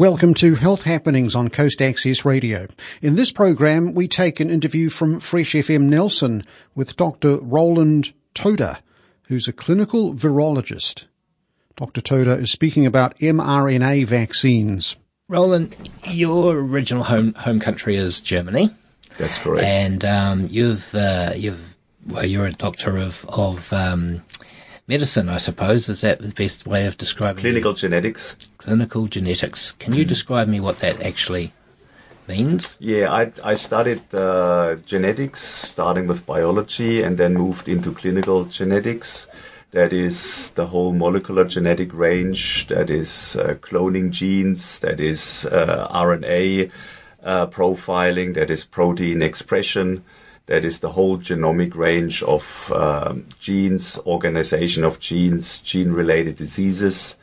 Welcome to Health Happenings on Coast Access Radio. In this program, we take an interview from Fresh FM Nelson with Dr. Roland Toder, who's a clinical virologist. Dr. Toder is speaking about mRNA vaccines. Roland, your original home home country is Germany. That's correct. And um, you've uh, you've well, you're a doctor of of um, medicine, I suppose. Is that the best way of describing clinical genetics? Clinical genetics. Can you mm. describe me what that actually means? Yeah, I, I studied uh, genetics, starting with biology, and then moved into clinical genetics. That is the whole molecular genetic range. That is uh, cloning genes. That is uh, RNA uh, profiling. That is protein expression that is the whole genomic range of um, genes, organization of genes, gene-related diseases,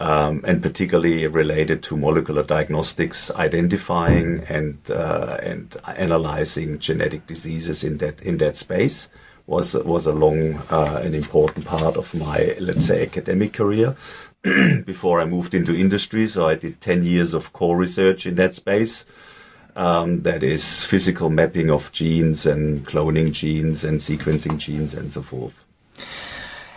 um, and particularly related to molecular diagnostics, identifying and uh, and analyzing genetic diseases in that in that space was was a long uh, an important part of my let's say academic career before I moved into industry. So I did ten years of core research in that space um, that is physical mapping of genes and cloning genes and sequencing genes and so forth.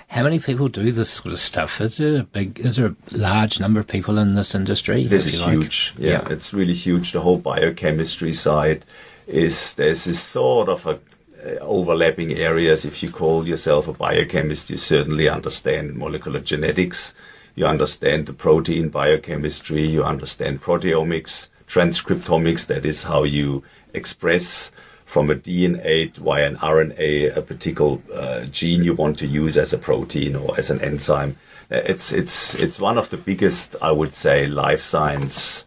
How many people do this sort of stuff? Is there a big, is there a large number of people in this industry? This is like? huge. Yeah, yeah, it's really huge. The whole biochemistry side is there's this sort of a uh, overlapping areas. If you call yourself a biochemist, you certainly understand molecular genetics. You understand the protein biochemistry. You understand proteomics transcriptomics, that is how you express from a DNA via an RNA a particular uh, gene you want to use as a protein or as an enzyme. Uh, it's it's it's one of the biggest, I would say, life science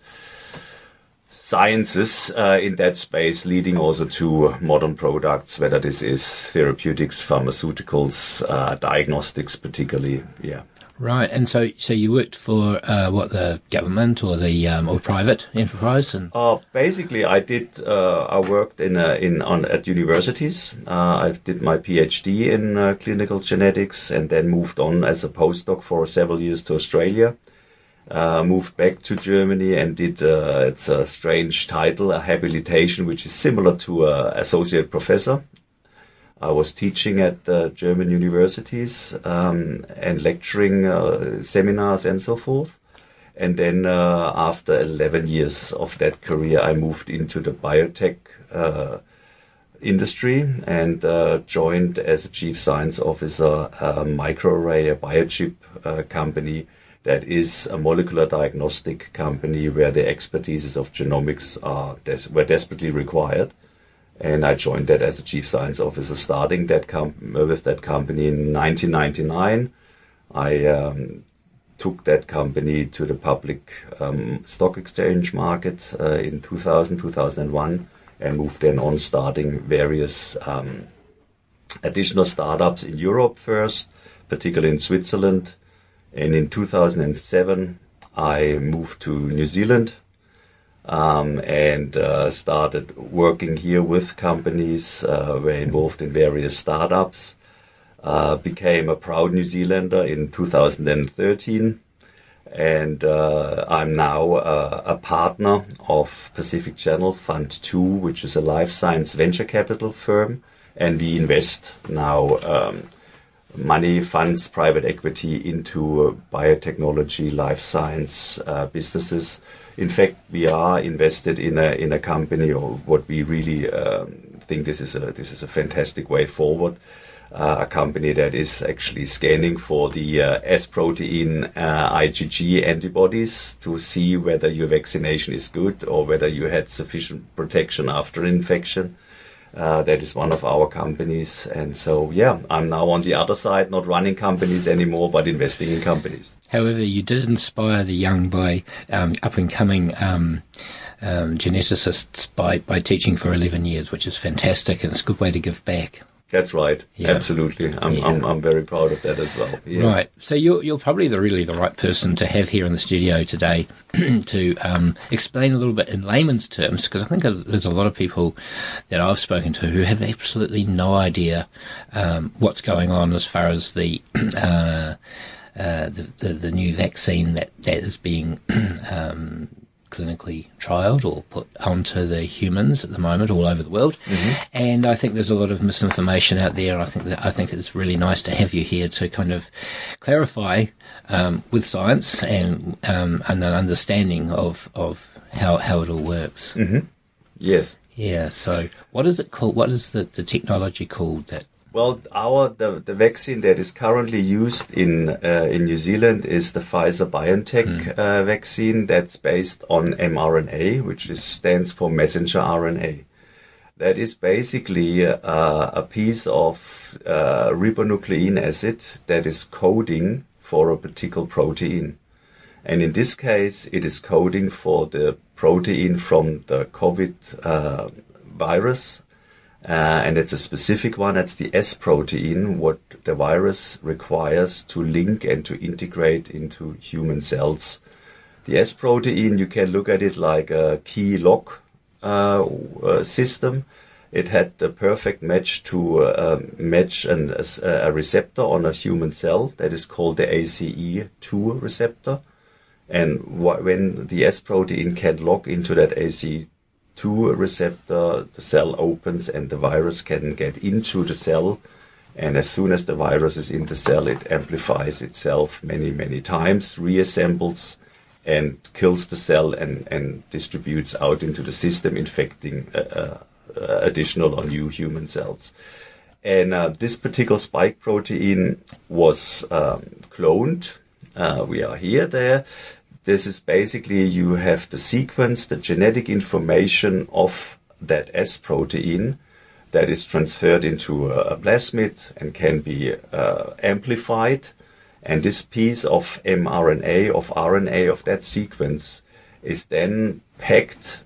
sciences uh, in that space, leading also to modern products, whether this is therapeutics, pharmaceuticals, uh, diagnostics, particularly. Yeah. Right, and so so you worked for uh, what the government or the um, or private enterprise, and uh, basically I did uh, I worked in in on at universities. Uh, I did my PhD in uh, clinical genetics, and then moved on as a postdoc for several years to Australia. Uh, moved back to Germany and did it's a strange title, a habilitation, which is similar to associate professor I was teaching at uh, German universities um, and lecturing uh, seminars and so forth. And then uh, after 11 years of that career, I moved into the biotech uh, industry and uh, joined as a chief science officer a microarray, a biochip uh, company that is a molecular diagnostic company where the expertises of genomics are des- were desperately required and I joined that as a chief science officer, starting that com- with that company in 1999. I um, took that company to the public um, stock exchange market uh, in 2000, 2001, and moved then on starting various um, additional startups in Europe first, particularly in Switzerland. And in 2007, I moved to New Zealand um, and uh, started working here with companies. Uh, were involved in various startups. Uh, became a proud New Zealander in 2013, and uh, I'm now uh, a partner of Pacific Channel Fund Two, which is a life science venture capital firm, and we invest now. Um, money funds private equity into biotechnology, life science uh, businesses in fact, we are invested in a in a company, or what we really um, think this is a this is a fantastic way forward. Uh, a company that is actually scanning for the uh, S protein uh, IgG antibodies to see whether your vaccination is good or whether you had sufficient protection after infection. Uh, that is one of our companies. And so, yeah, I'm now on the other side, not running companies anymore, but investing in companies. However, you did inspire the young by um, up and coming um, um, geneticists by, by teaching for 11 years, which is fantastic and it's a good way to give back. That's right. Yeah. Absolutely. I'm, yeah. I'm, I'm very proud of that as well. Yeah. Right. So you're, you're probably the really the right person to have here in the studio today to um, explain a little bit in layman's terms, because I think there's a lot of people that I've spoken to who have absolutely no idea um, what's going on as far as the uh, uh, the, the, the new vaccine that that is being um, clinically trialed or put onto the humans at the moment all over the world. Mm-hmm. And I think there's a lot of misinformation out there. I think that I think it's really nice to have you here to kind of clarify um, with science and um, and an understanding of of how how it all works. Mm-hmm. Yes. Yeah. So, what is it called? What is the, the technology called that well, our the, the vaccine that is currently used in uh, in New Zealand is the Pfizer BioNTech mm. uh, vaccine that's based on mRNA, which is, stands for messenger RNA. That is basically uh, a piece of uh, ribonucleic acid that is coding for a particular protein. And in this case, it is coding for the protein from the COVID uh, virus uh, and it's a specific one. That's the S protein, what the virus requires to link and to integrate into human cells. The S protein, you can look at it like a key lock uh, uh, system. It had the perfect match to uh, match an, a, a receptor on a human cell that is called the ACE2 receptor. And wh- when the S protein can lock into that ACE to a receptor, the cell opens and the virus can get into the cell. And as soon as the virus is in the cell, it amplifies itself many, many times, reassembles, and kills the cell and, and distributes out into the system, infecting uh, uh, additional or new human cells. And uh, this particular spike protein was um, cloned. Uh, we are here there this is basically you have the sequence, the genetic information of that S protein that is transferred into a plasmid and can be uh, amplified. And this piece of mRNA, of RNA of that sequence is then packed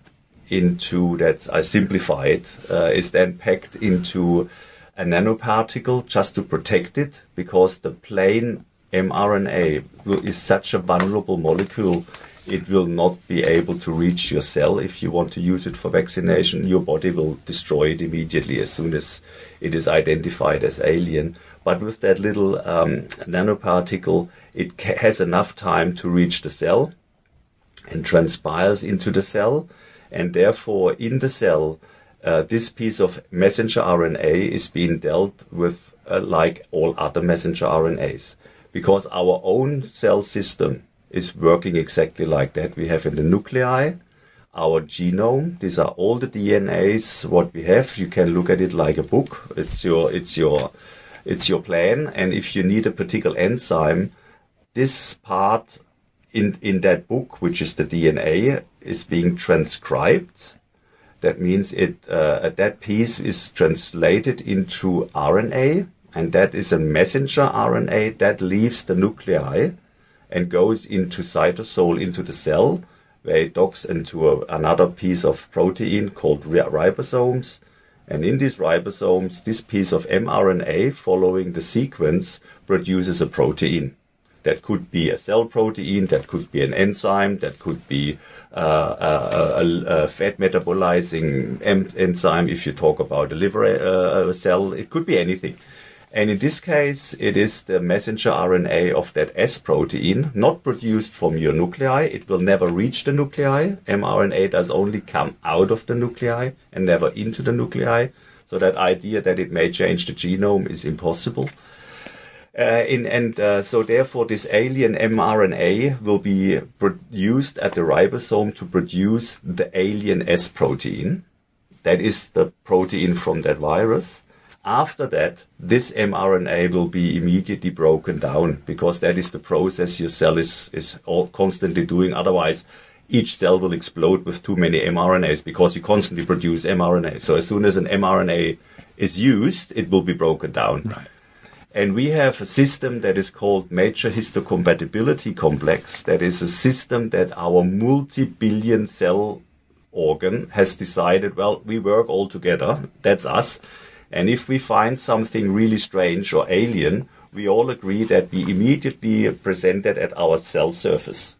into that, I simplify it, uh, is then packed into a nanoparticle just to protect it because the plain mRNA is such a vulnerable molecule, it will not be able to reach your cell. If you want to use it for vaccination, your body will destroy it immediately as soon as it is identified as alien. But with that little um, nanoparticle, it ca- has enough time to reach the cell and transpires into the cell. And therefore, in the cell, uh, this piece of messenger RNA is being dealt with uh, like all other messenger RNAs because our own cell system is working exactly like that. We have in the nuclei our genome. These are all the DNAs what we have. You can look at it like a book. It's your it's your it's your plan. And if you need a particular enzyme, this part in in that book, which is the DNA, is being transcribed. That means it uh, that piece is translated into RNA and that is a messenger RNA that leaves the nuclei and goes into cytosol into the cell where it docks into a, another piece of protein called ribosomes. And in these ribosomes, this piece of mRNA following the sequence produces a protein. That could be a cell protein, that could be an enzyme, that could be uh, a, a, a, fat metabolizing enzyme if you talk about a liver uh, cell. It could be anything. And in this case, it is the messenger RNA of that S protein, not produced from your nuclei. It will never reach the nuclei. mRNA does only come out of the nuclei and never into the nuclei. So that idea that it may change the genome is impossible. Uh, in, and uh, so therefore this alien mRNA will be produced at the ribosome to produce the alien S protein. That is the protein from that virus. After that, this mRNA will be immediately broken down because that is the process your cell is, is constantly doing. Otherwise, each cell will explode with too many mRNAs because you constantly produce mRNA. So as soon as an mRNA is used, it will be broken down. Right. And we have a system that is called major histocompatibility complex. That is a system that our multi-billion cell organ has decided, well, we work all together. That's us. And if we find something really strange or alien, we all agree that we immediately present it at our cell surface.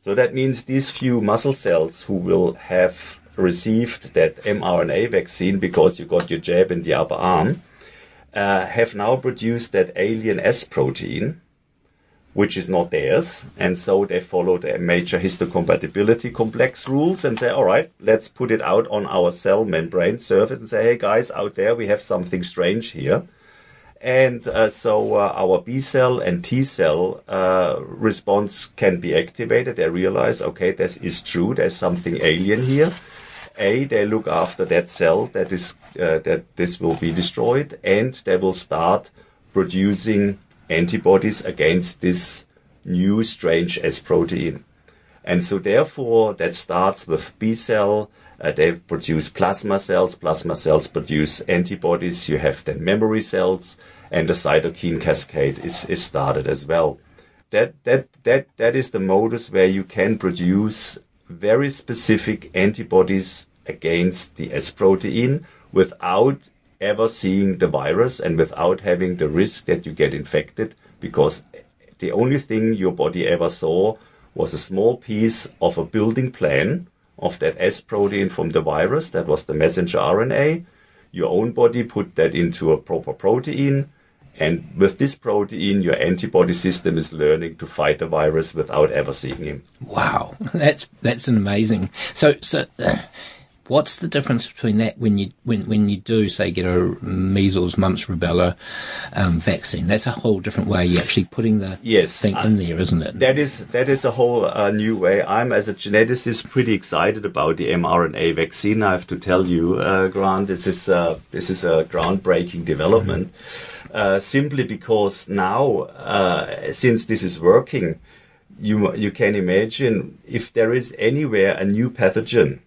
So that means these few muscle cells who will have received that mRNA vaccine because you got your jab in the upper arm uh, have now produced that alien S protein, which is not theirs. And so they follow the major histocompatibility complex rules and say, all right, let's put it out on our cell membrane surface and say, hey guys, out there we have something strange here. And uh, so uh, our B cell and T cell uh, response can be activated. They realize, okay, this is true. There's something alien here. A, they look after that cell that is uh, that this will be destroyed, and they will start producing antibodies against this new strange S protein. And so therefore that starts with B cell. Uh, they produce plasma cells. Plasma cells produce antibodies. You have then memory cells and the cytokine cascade is, is started as well. That, that, that, that is the modus where you can produce very specific antibodies against the S protein without ever seeing the virus and without having the risk that you get infected because the only thing your body ever saw was a small piece of a building plan of that S protein from the virus. That was the messenger RNA. Your own body put that into a proper protein. And with this protein, your antibody system is learning to fight the virus without ever seeing him. Wow, that's that's amazing. So, so uh, What's the difference between that when you when, when you do say get a measles, mumps, rubella um, vaccine? That's a whole different way. You're actually putting the yes, thing in there, isn't it? That is that is a whole uh, new way. I'm as a geneticist pretty excited about the mRNA vaccine. I have to tell you, uh, Grant, this is uh, this is a groundbreaking development. Mm-hmm. Uh, simply because now, uh, since this is working, you you can imagine if there is anywhere a new pathogen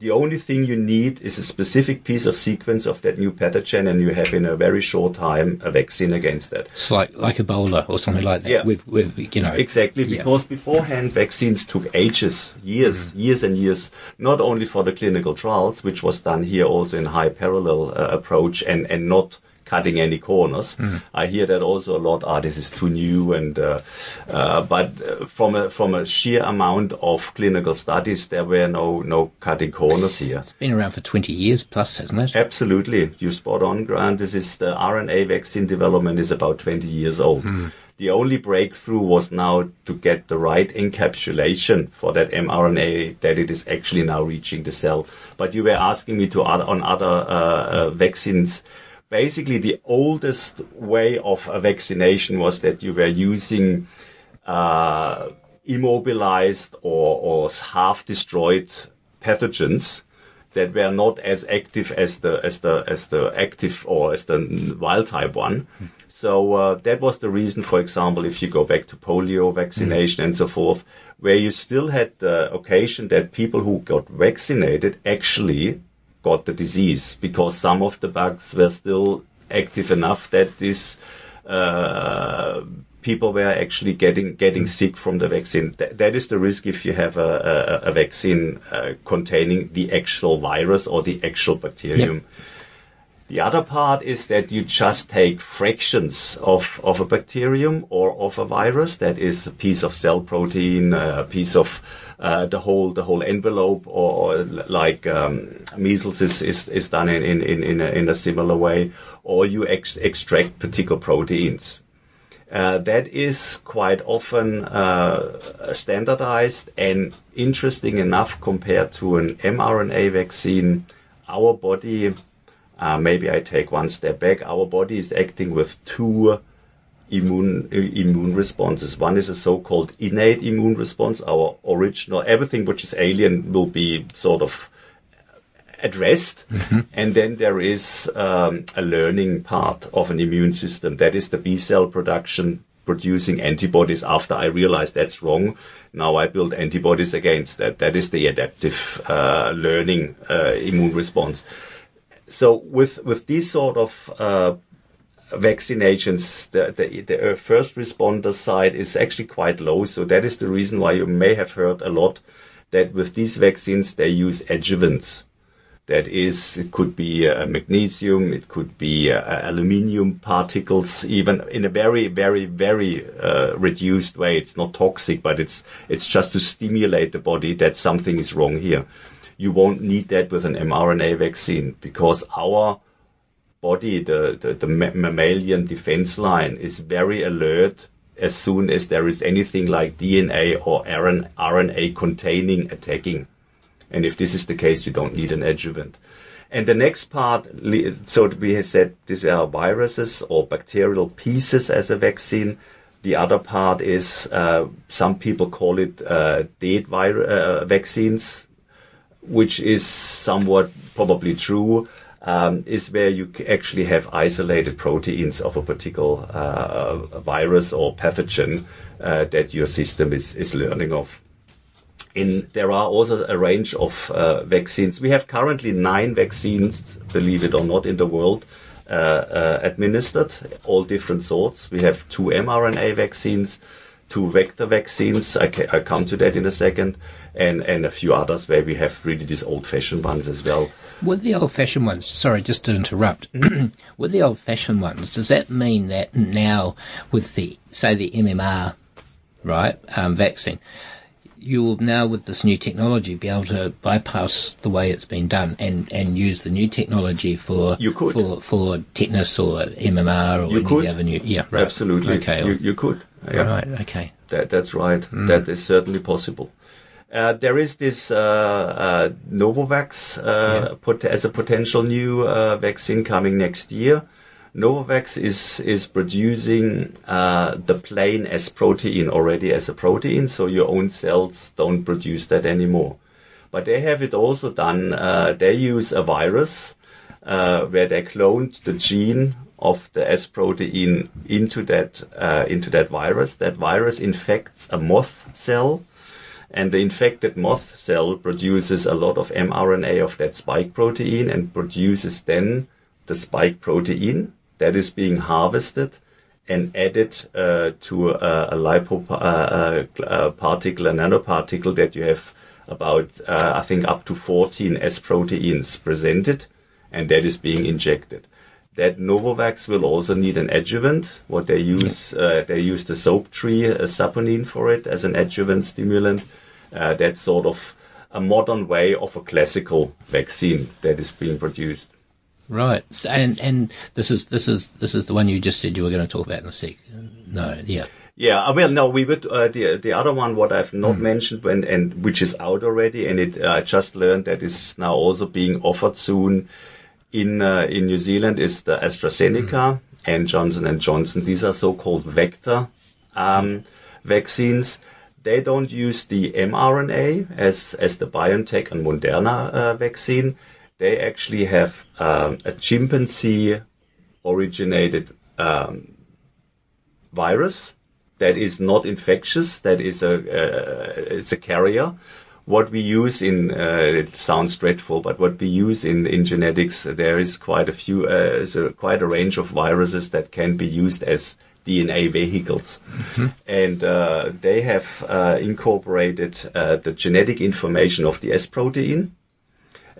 the only thing you need is a specific piece of sequence of that new pathogen, and you have in a very short time a vaccine against that. It's like like Ebola or something like that. Yeah. With, with you know exactly yeah. because beforehand vaccines took ages, years, mm. years and years, not only for the clinical trials, which was done here also in high parallel uh, approach, and and not cutting any corners. Mm. I hear that also a lot. Ah, this is too new, and uh, uh, but uh, from a from a sheer amount of clinical studies, there were no no cutting corners here. It's been around for twenty years plus, hasn't it? Absolutely, you spot on, Grant. This is the RNA vaccine development is about twenty years old. Mm. The only breakthrough was now to get the right encapsulation for that mRNA that it is actually now reaching the cell. But you were asking me to other, on other uh, uh, vaccines basically the oldest way of a vaccination was that you were using uh, immobilized or, or half destroyed pathogens that were not as active as the as the as the active or as the wild type one. So uh, that was the reason, for example, if you go back to polio vaccination mm. and so forth, where you still had the occasion that people who got vaccinated actually got the disease because some of the bugs were still active enough that this uh, people were actually getting getting sick from the vaccine. Th- that is the risk if you have a, a, a vaccine uh, containing the actual virus or the actual bacterium. Yep. The other part is that you just take fractions of, of a bacterium or of a virus. That is a piece of cell protein, a piece of uh, the whole the whole envelope, or, like um, measles is, is, is done in in in in a, in a similar way, or you ex- extract particular proteins. Uh, that is quite often uh, standardized and interesting enough compared to an mRNA vaccine. Our body, uh, maybe I take one step back, our body is acting with two immune immune responses. One is a so-called innate immune response, our original everything which is alien will be sort of addressed, mm-hmm. and then there is um, a learning part of an immune system. That is the B cell production producing antibodies after I realize that's wrong. Now I build antibodies against that. That is the adaptive uh, learning uh, immune response. So with with these sort of uh, vaccinations, the, the, the first responder side is actually quite low. So that is the reason why you may have heard a lot that with these vaccines, they use adjuvants. That is, it could be uh, magnesium, it could be uh, aluminium particles, even in a very, very, very uh, reduced way. It's not toxic, but it's it's just to stimulate the body that something is wrong here. You won't need that with an mRNA vaccine because our body, the, the, the mammalian defense line, is very alert as soon as there is anything like DNA or RNA containing attacking. And if this is the case, you don't need an adjuvant. And the next part, so we have said these are viruses or bacterial pieces as a vaccine. The other part is uh, some people call it uh, dead vir- uh, vaccines, which is somewhat probably true. Um, is where you actually have isolated proteins of a particular uh, virus or pathogen uh, that your system is, is learning of there are also a range of uh, vaccines. We have currently nine vaccines, believe it or not, in the world uh, uh, administered, all different sorts. We have two mRNA vaccines, two vector vaccines. I ca- I come to that in a second, and and a few others where we have really these old-fashioned ones as well. With the old-fashioned ones, sorry, just to interrupt. with the old-fashioned ones, does that mean that now with the say the MMR, right, um, vaccine? you will now, with this new technology, be able to bypass the way it's been done and, and use the new technology for you could. for for tetanus or MMR or you any could. other new. Yeah, right. Absolutely. Okay. You, you could. Yeah. Right. Okay. That, that's right. Mm. That is certainly possible. Uh, there is this uh, uh, Novavax uh, yeah. as a potential new uh, vaccine coming next year. Novavax is is producing uh, the plain S protein already as a protein, so your own cells don't produce that anymore. But they have it also done. Uh, they use a virus uh, where they cloned the gene of the S protein into that uh, into that virus. That virus infects a moth cell, and the infected moth cell produces a lot of mRNA of that spike protein and produces then the spike protein that is being harvested and added uh, to a, a lipo uh, uh, uh, a nanoparticle that you have about, uh, I think, up to 14 S proteins presented, and that is being injected. That Novavax will also need an adjuvant. What they use, uh, they use the soap tree uh, saponin for it as an adjuvant stimulant. That's sort of a modern way of a classical vaccine that is being produced. Right, so, and and this is this is this is the one you just said you were going to talk about in a sec. No, yeah. Yeah, uh, well, no, we would uh, the the other one what I've not mm. mentioned when and which is out already, and it uh, I just learned that is now also being offered soon in uh, in New Zealand is the AstraZeneca mm. and Johnson and Johnson. These are so-called vector um, vaccines. They don't use the mRNA as as the BioNTech and Moderna uh, vaccine they actually have um, a chimpanzee originated um, virus that is not infectious, that is a, uh, it's a carrier. What we use in, uh, it sounds dreadful, but what we use in, in genetics, there is quite a few, uh, a, quite a range of viruses that can be used as DNA vehicles. Mm-hmm. And uh, they have uh, incorporated uh, the genetic information of the S protein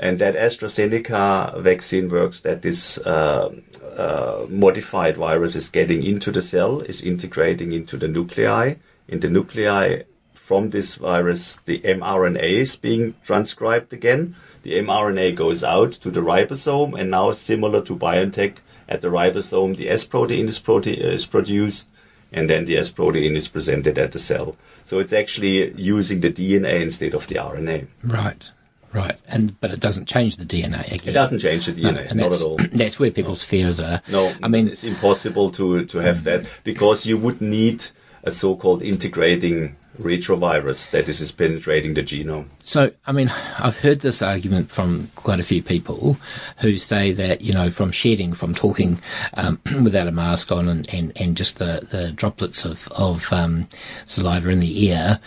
and that AstraZeneca vaccine works that this uh, uh, modified virus is getting into the cell, is integrating into the nuclei. In the nuclei from this virus, the mRNA is being transcribed again. The mRNA goes out to the ribosome, and now, similar to BioNTech, at the ribosome, the S protein is, prote- uh, is produced, and then the S protein is presented at the cell. So it's actually using the DNA instead of the RNA. Right. Right, and but it doesn't change the DNA again. It doesn't change the DNA, no, not at all. That's where people's fears are. No, I mean it's impossible to to have that because you would need a so-called integrating retrovirus that is penetrating the genome. So, I mean, I've heard this argument from quite a few people who say that, you know, from shedding, from talking um, without a mask on and, and, and just the, the droplets of, of um, saliva in the air,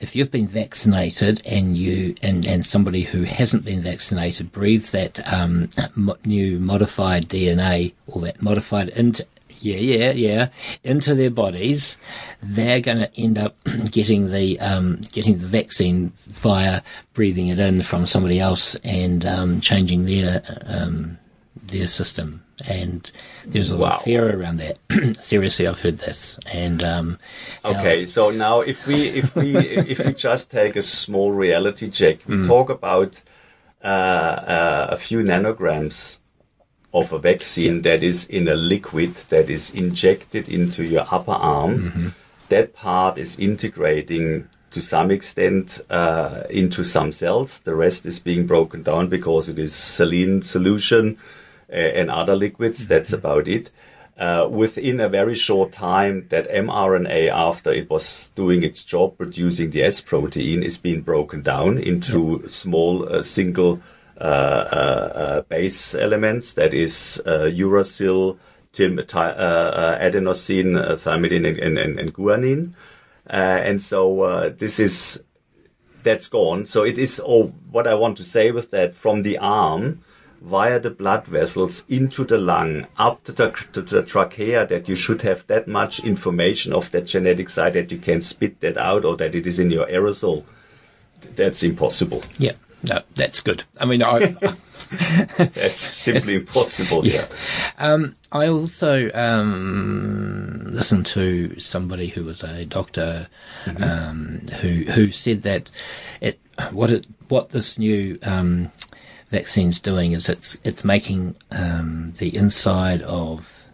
if you've been vaccinated and you and, and somebody who hasn't been vaccinated breathes that um, mo- new modified DNA or that modified into yeah, yeah, yeah, into their bodies, they're going to end up getting the um, getting the vaccine via breathing it in from somebody else and um, changing their um, their system and there's a lot wow. of fear around that. Seriously, I've heard this. And um, okay, so now if we if we if we just take a small reality check, we mm. talk about uh, uh, a few nanograms of a vaccine that is in a liquid that is injected into your upper arm, Mm-hmm. that part is integrating to some extent uh, into some cells. The rest is being broken down because it is saline solution uh, and other liquids. That's about it. Uh, within a very short time, that mRNA, after it was doing its job producing the S protein, is being broken down into small uh, single base elements. That is uh, uracil, uh, uh, adenosine, uh, thymidine, and, guanine. Uh, and so uh, this is that's gone. So it is oh, what I want to say with that from the arm via the blood vessels into the lung up to the, to the trachea that you should have that much information of that genetic side that you can spit that out or that it is in your aerosol. That's impossible. Yeah, no, that's good. I mean, I, That's simply impossible. Yeah. Um, I also um, listened to somebody who was a doctor um, who who said that it what it what this new um, vaccine's doing is it's it's making um, the inside of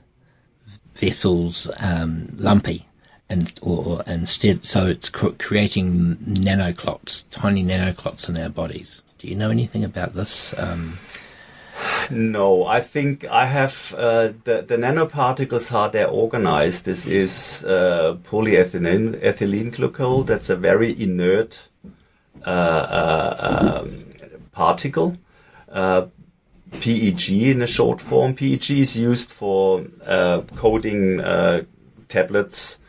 vessels um, lumpy. And, or, or instead, so it's cr- creating nanoclots, tiny nanoclots in our bodies. Do you know anything about this? Um, No, I think I have uh, the the nanoparticles how they're organized. This is uh, polyethylene ethylene glycol. That's a very inert uh, uh, um, particle. Uh, PEG in a short form. PEG is used for uh, coating tablets,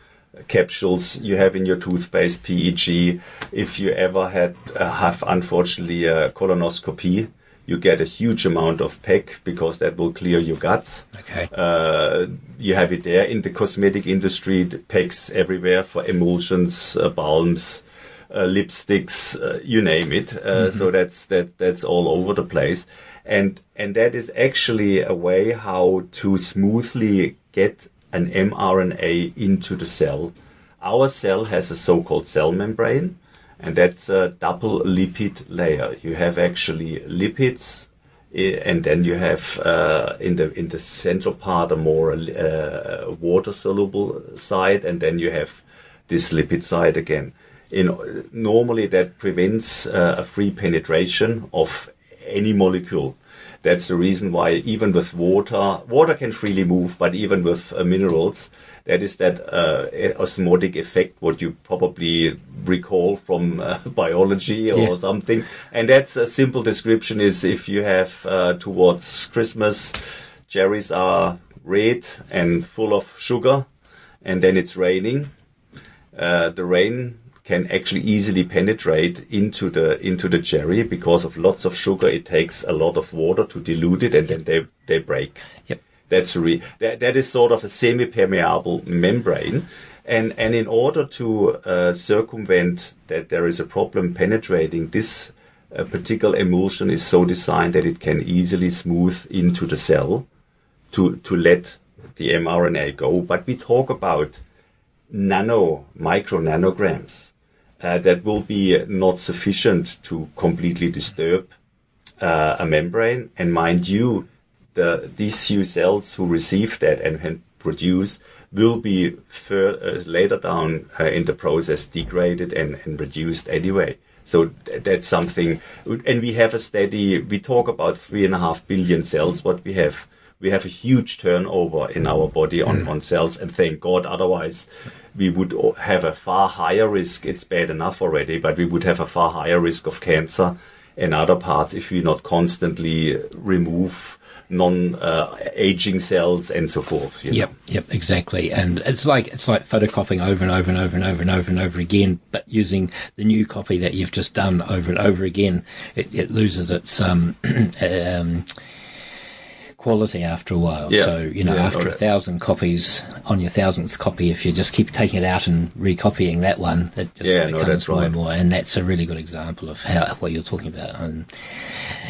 capsules you have in your toothpaste. PEG. If you ever had uh, have unfortunately a colonoscopy, you get a huge amount of PEG because that will clear your guts. okay. Uh, you have it there in the cosmetic industry. PEGs everywhere for emulsions, uh, balms, uh, lipsticks, uh, you name it. Uh, So that's that that's all over the place, and and that is actually a way how to smoothly get an mRNA into the cell. Our cell has a so-called cell membrane, and that's a double lipid layer. You have actually lipids and then you have uh, in the in the central part a more uh, water soluble side, and then you have this lipid side again. In normally that prevents uh, a free penetration of any molecule. That's the reason why even with water, water can freely move, but even with uh, minerals, that is that uh, osmotic effect, what you probably recall from uh, biology or Yeah. something. And that's a simple description is if you have uh, towards Christmas, cherries are red and full of sugar, and then it's raining. Uh, the rain can actually easily penetrate into the into the cherry because of lots of sugar. It takes a lot of water to dilute it, and then they they break. Yep. That's re- that, that is sort of a semi-permeable membrane, and and in order to uh, circumvent that there is a problem penetrating this uh, particular emulsion is so designed that it can easily smooth into the cell to to let the mRNA go. But we talk about nano micro nanograms uh, that will be not sufficient to completely disturb uh, a membrane. And mind you, the these few cells who receive that and can produce will be fur- uh, later down uh, in the process degraded and, and reduced anyway. So th- that's something, and we have a steady. We talk about three and a half billion cells. What we have, we have a huge turnover in our body on, on cells, and thank God. Otherwise, we would have a far higher risk. It's bad enough already, but we would have a far higher risk of cancer and other parts if we not constantly remove non-aging cells and so forth. you know. Yep, yep, exactly. And it's like it's like photocopying over and over and over and over and over and over again, but using the new copy that you've just done over and over again, it, it loses its um, um, quality after a while. Yeah. So you know, Yeah, after a thousand copies on your thousandth copy, if you just keep taking it out and recopying that one, it just Yeah, no, becomes that's more right. and more. And that's a really good example of how what you're talking about. And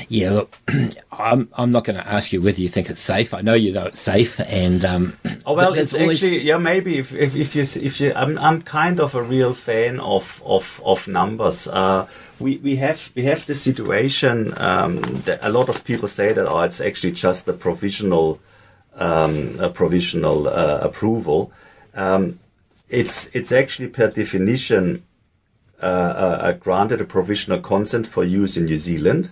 yeah, look, I'm I'm not going to ask you whether you think it's safe. I know you know it's safe, and um, Oh well, it's always- actually yeah. Maybe if if, if you if you, I'm I'm kind of a real fan of of of numbers. Uh, we, we have we have the situation um, that a lot of people say that oh it's actually just a provisional um, a provisional uh, approval. Um, it's it's actually per definition uh, uh, granted a provisional consent for use in New Zealand,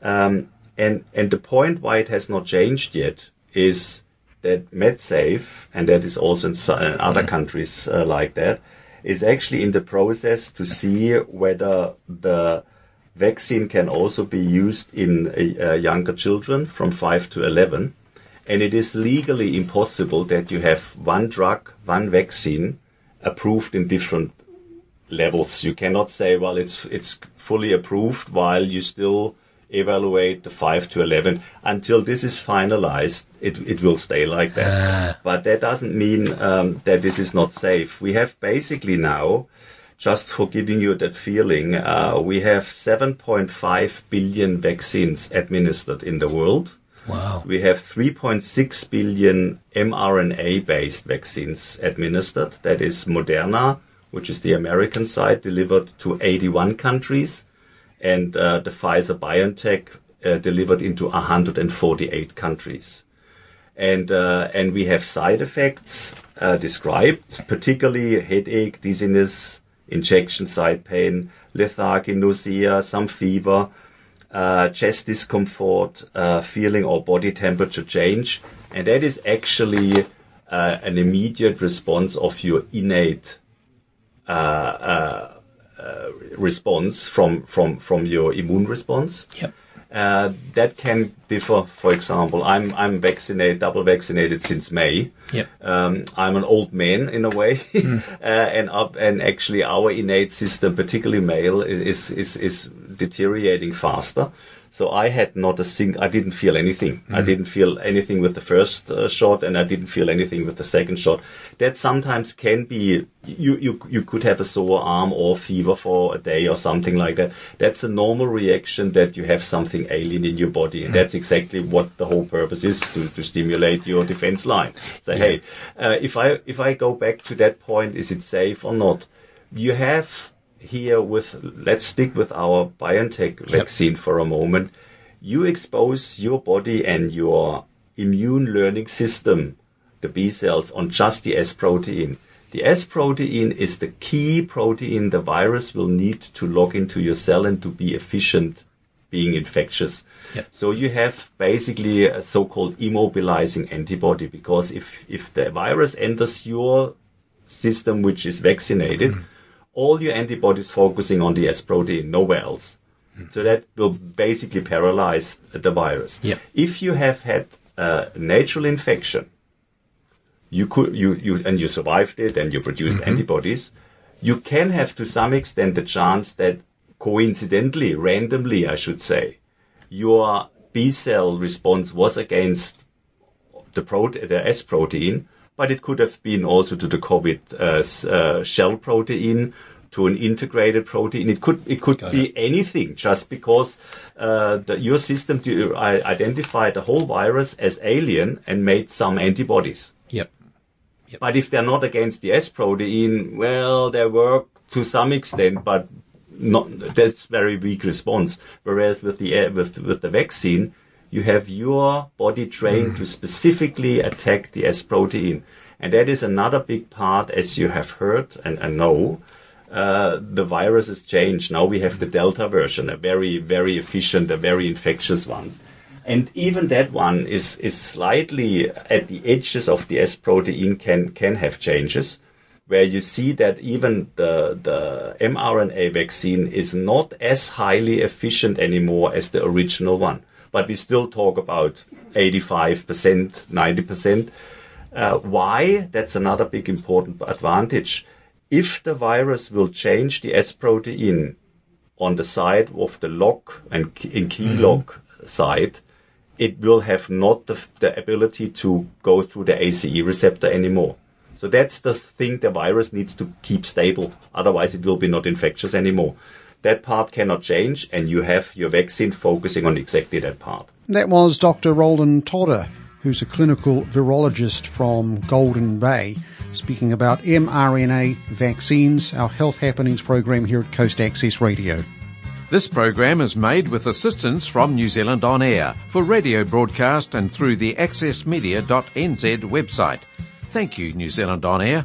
um, and and the point why it has not changed yet is that MedSafe and that is also in other countries uh, like that is actually in the process to see whether the vaccine can also be used in uh, younger children from 5 to 11. And it is legally impossible that you have one drug, one vaccine approved in different levels. You cannot say, well, it's, it's fully approved while you still evaluate the 5 to 11 until this is finalized it, it will stay like that uh. but that doesn't mean um, that this is not safe we have basically now just for giving you that feeling uh, we have 7.5 billion vaccines administered in the world Wow. We have 3.6 billion mRNA based vaccines administered. That is Moderna, which is the American side, delivered to 81 countries and uh, the Pfizer BioNTech uh, delivered into 148 countries. And, uh, and we have side effects described, particularly headache, dizziness, injection site pain, lethargy, nausea, some fever, chest discomfort, feeling or body temperature change. And that is actually an immediate response of your innate response from from from your immune response. Yep. Uh, that can differ. For example, I'm I'm vaccinated, double vaccinated since May. Yep. Um, I'm an old man in a way, mm. uh, and up and actually our innate system, particularly male, is is is deteriorating faster. So I had not a sing. I didn't feel anything. Mm. I didn't feel anything with the first uh, shot, and I didn't feel anything with the second shot. That sometimes can be. You you you could have a sore arm or fever for a day or something like that. That's a normal reaction that you have something alien in your body, and mm. that's exactly what the whole purpose is to, to stimulate your defense line. Say, yeah. hey, uh, if I if I go back to that point, is it safe or not? You have here with, let's stick with our BioNTech yep. vaccine for a moment. You expose your body and your immune learning system, the B cells, on just the S protein. The S protein is the key protein the virus will need to log into your cell and to be efficient being infectious. Yep. So you have basically a so-called immobilizing antibody because if, if the virus enters your system, which is vaccinated, mm all your antibodies focusing on the S protein, nowhere else. Mm. So that will basically paralyze the virus. Yep. If you have had a natural infection, you could you you and you survived it and you produced mm-hmm. antibodies, you can have to some extent the chance that coincidentally, randomly, I should say, your B cell response was against the, prote- the S protein, but it could have been also to the COVID uh, uh, shell protein, to an integrated protein. It could it could Got be it. anything, just because uh, the, your system to, uh, identified the whole virus as alien and made some antibodies. Yep. yep. But if they're not against the S protein, well, they work to some extent, but not that's very weak response. Whereas with the with with the vaccine, you have your body trained mm. to specifically attack the S protein. And that is another big part, as you have heard and, and know, uh, the virus has changed. Now we have the Delta version, a very, very efficient, a very infectious one. And even that one is, is slightly at the edges of the S protein can, can have changes where you see that even the, the mRNA vaccine is not as highly efficient anymore as the original one but we still talk about 85%, 90%. Uh, why? That's another big important advantage. If the virus will change the S protein on the side of the lock and in key mm-hmm. lock side, it will have not the, the ability to go through the ACE receptor anymore. So that's the thing the virus needs to keep stable. Otherwise, it will be not infectious anymore. That part cannot change, and you have your vaccine focusing on exactly that part. That was Dr. Roland Toder, who's a clinical virologist from Golden Bay, speaking about mRNA vaccines, our health happenings program here at Coast Access Radio. This program is made with assistance from New Zealand On Air for radio broadcast and through the accessmedia.nz website. Thank you, New Zealand On Air.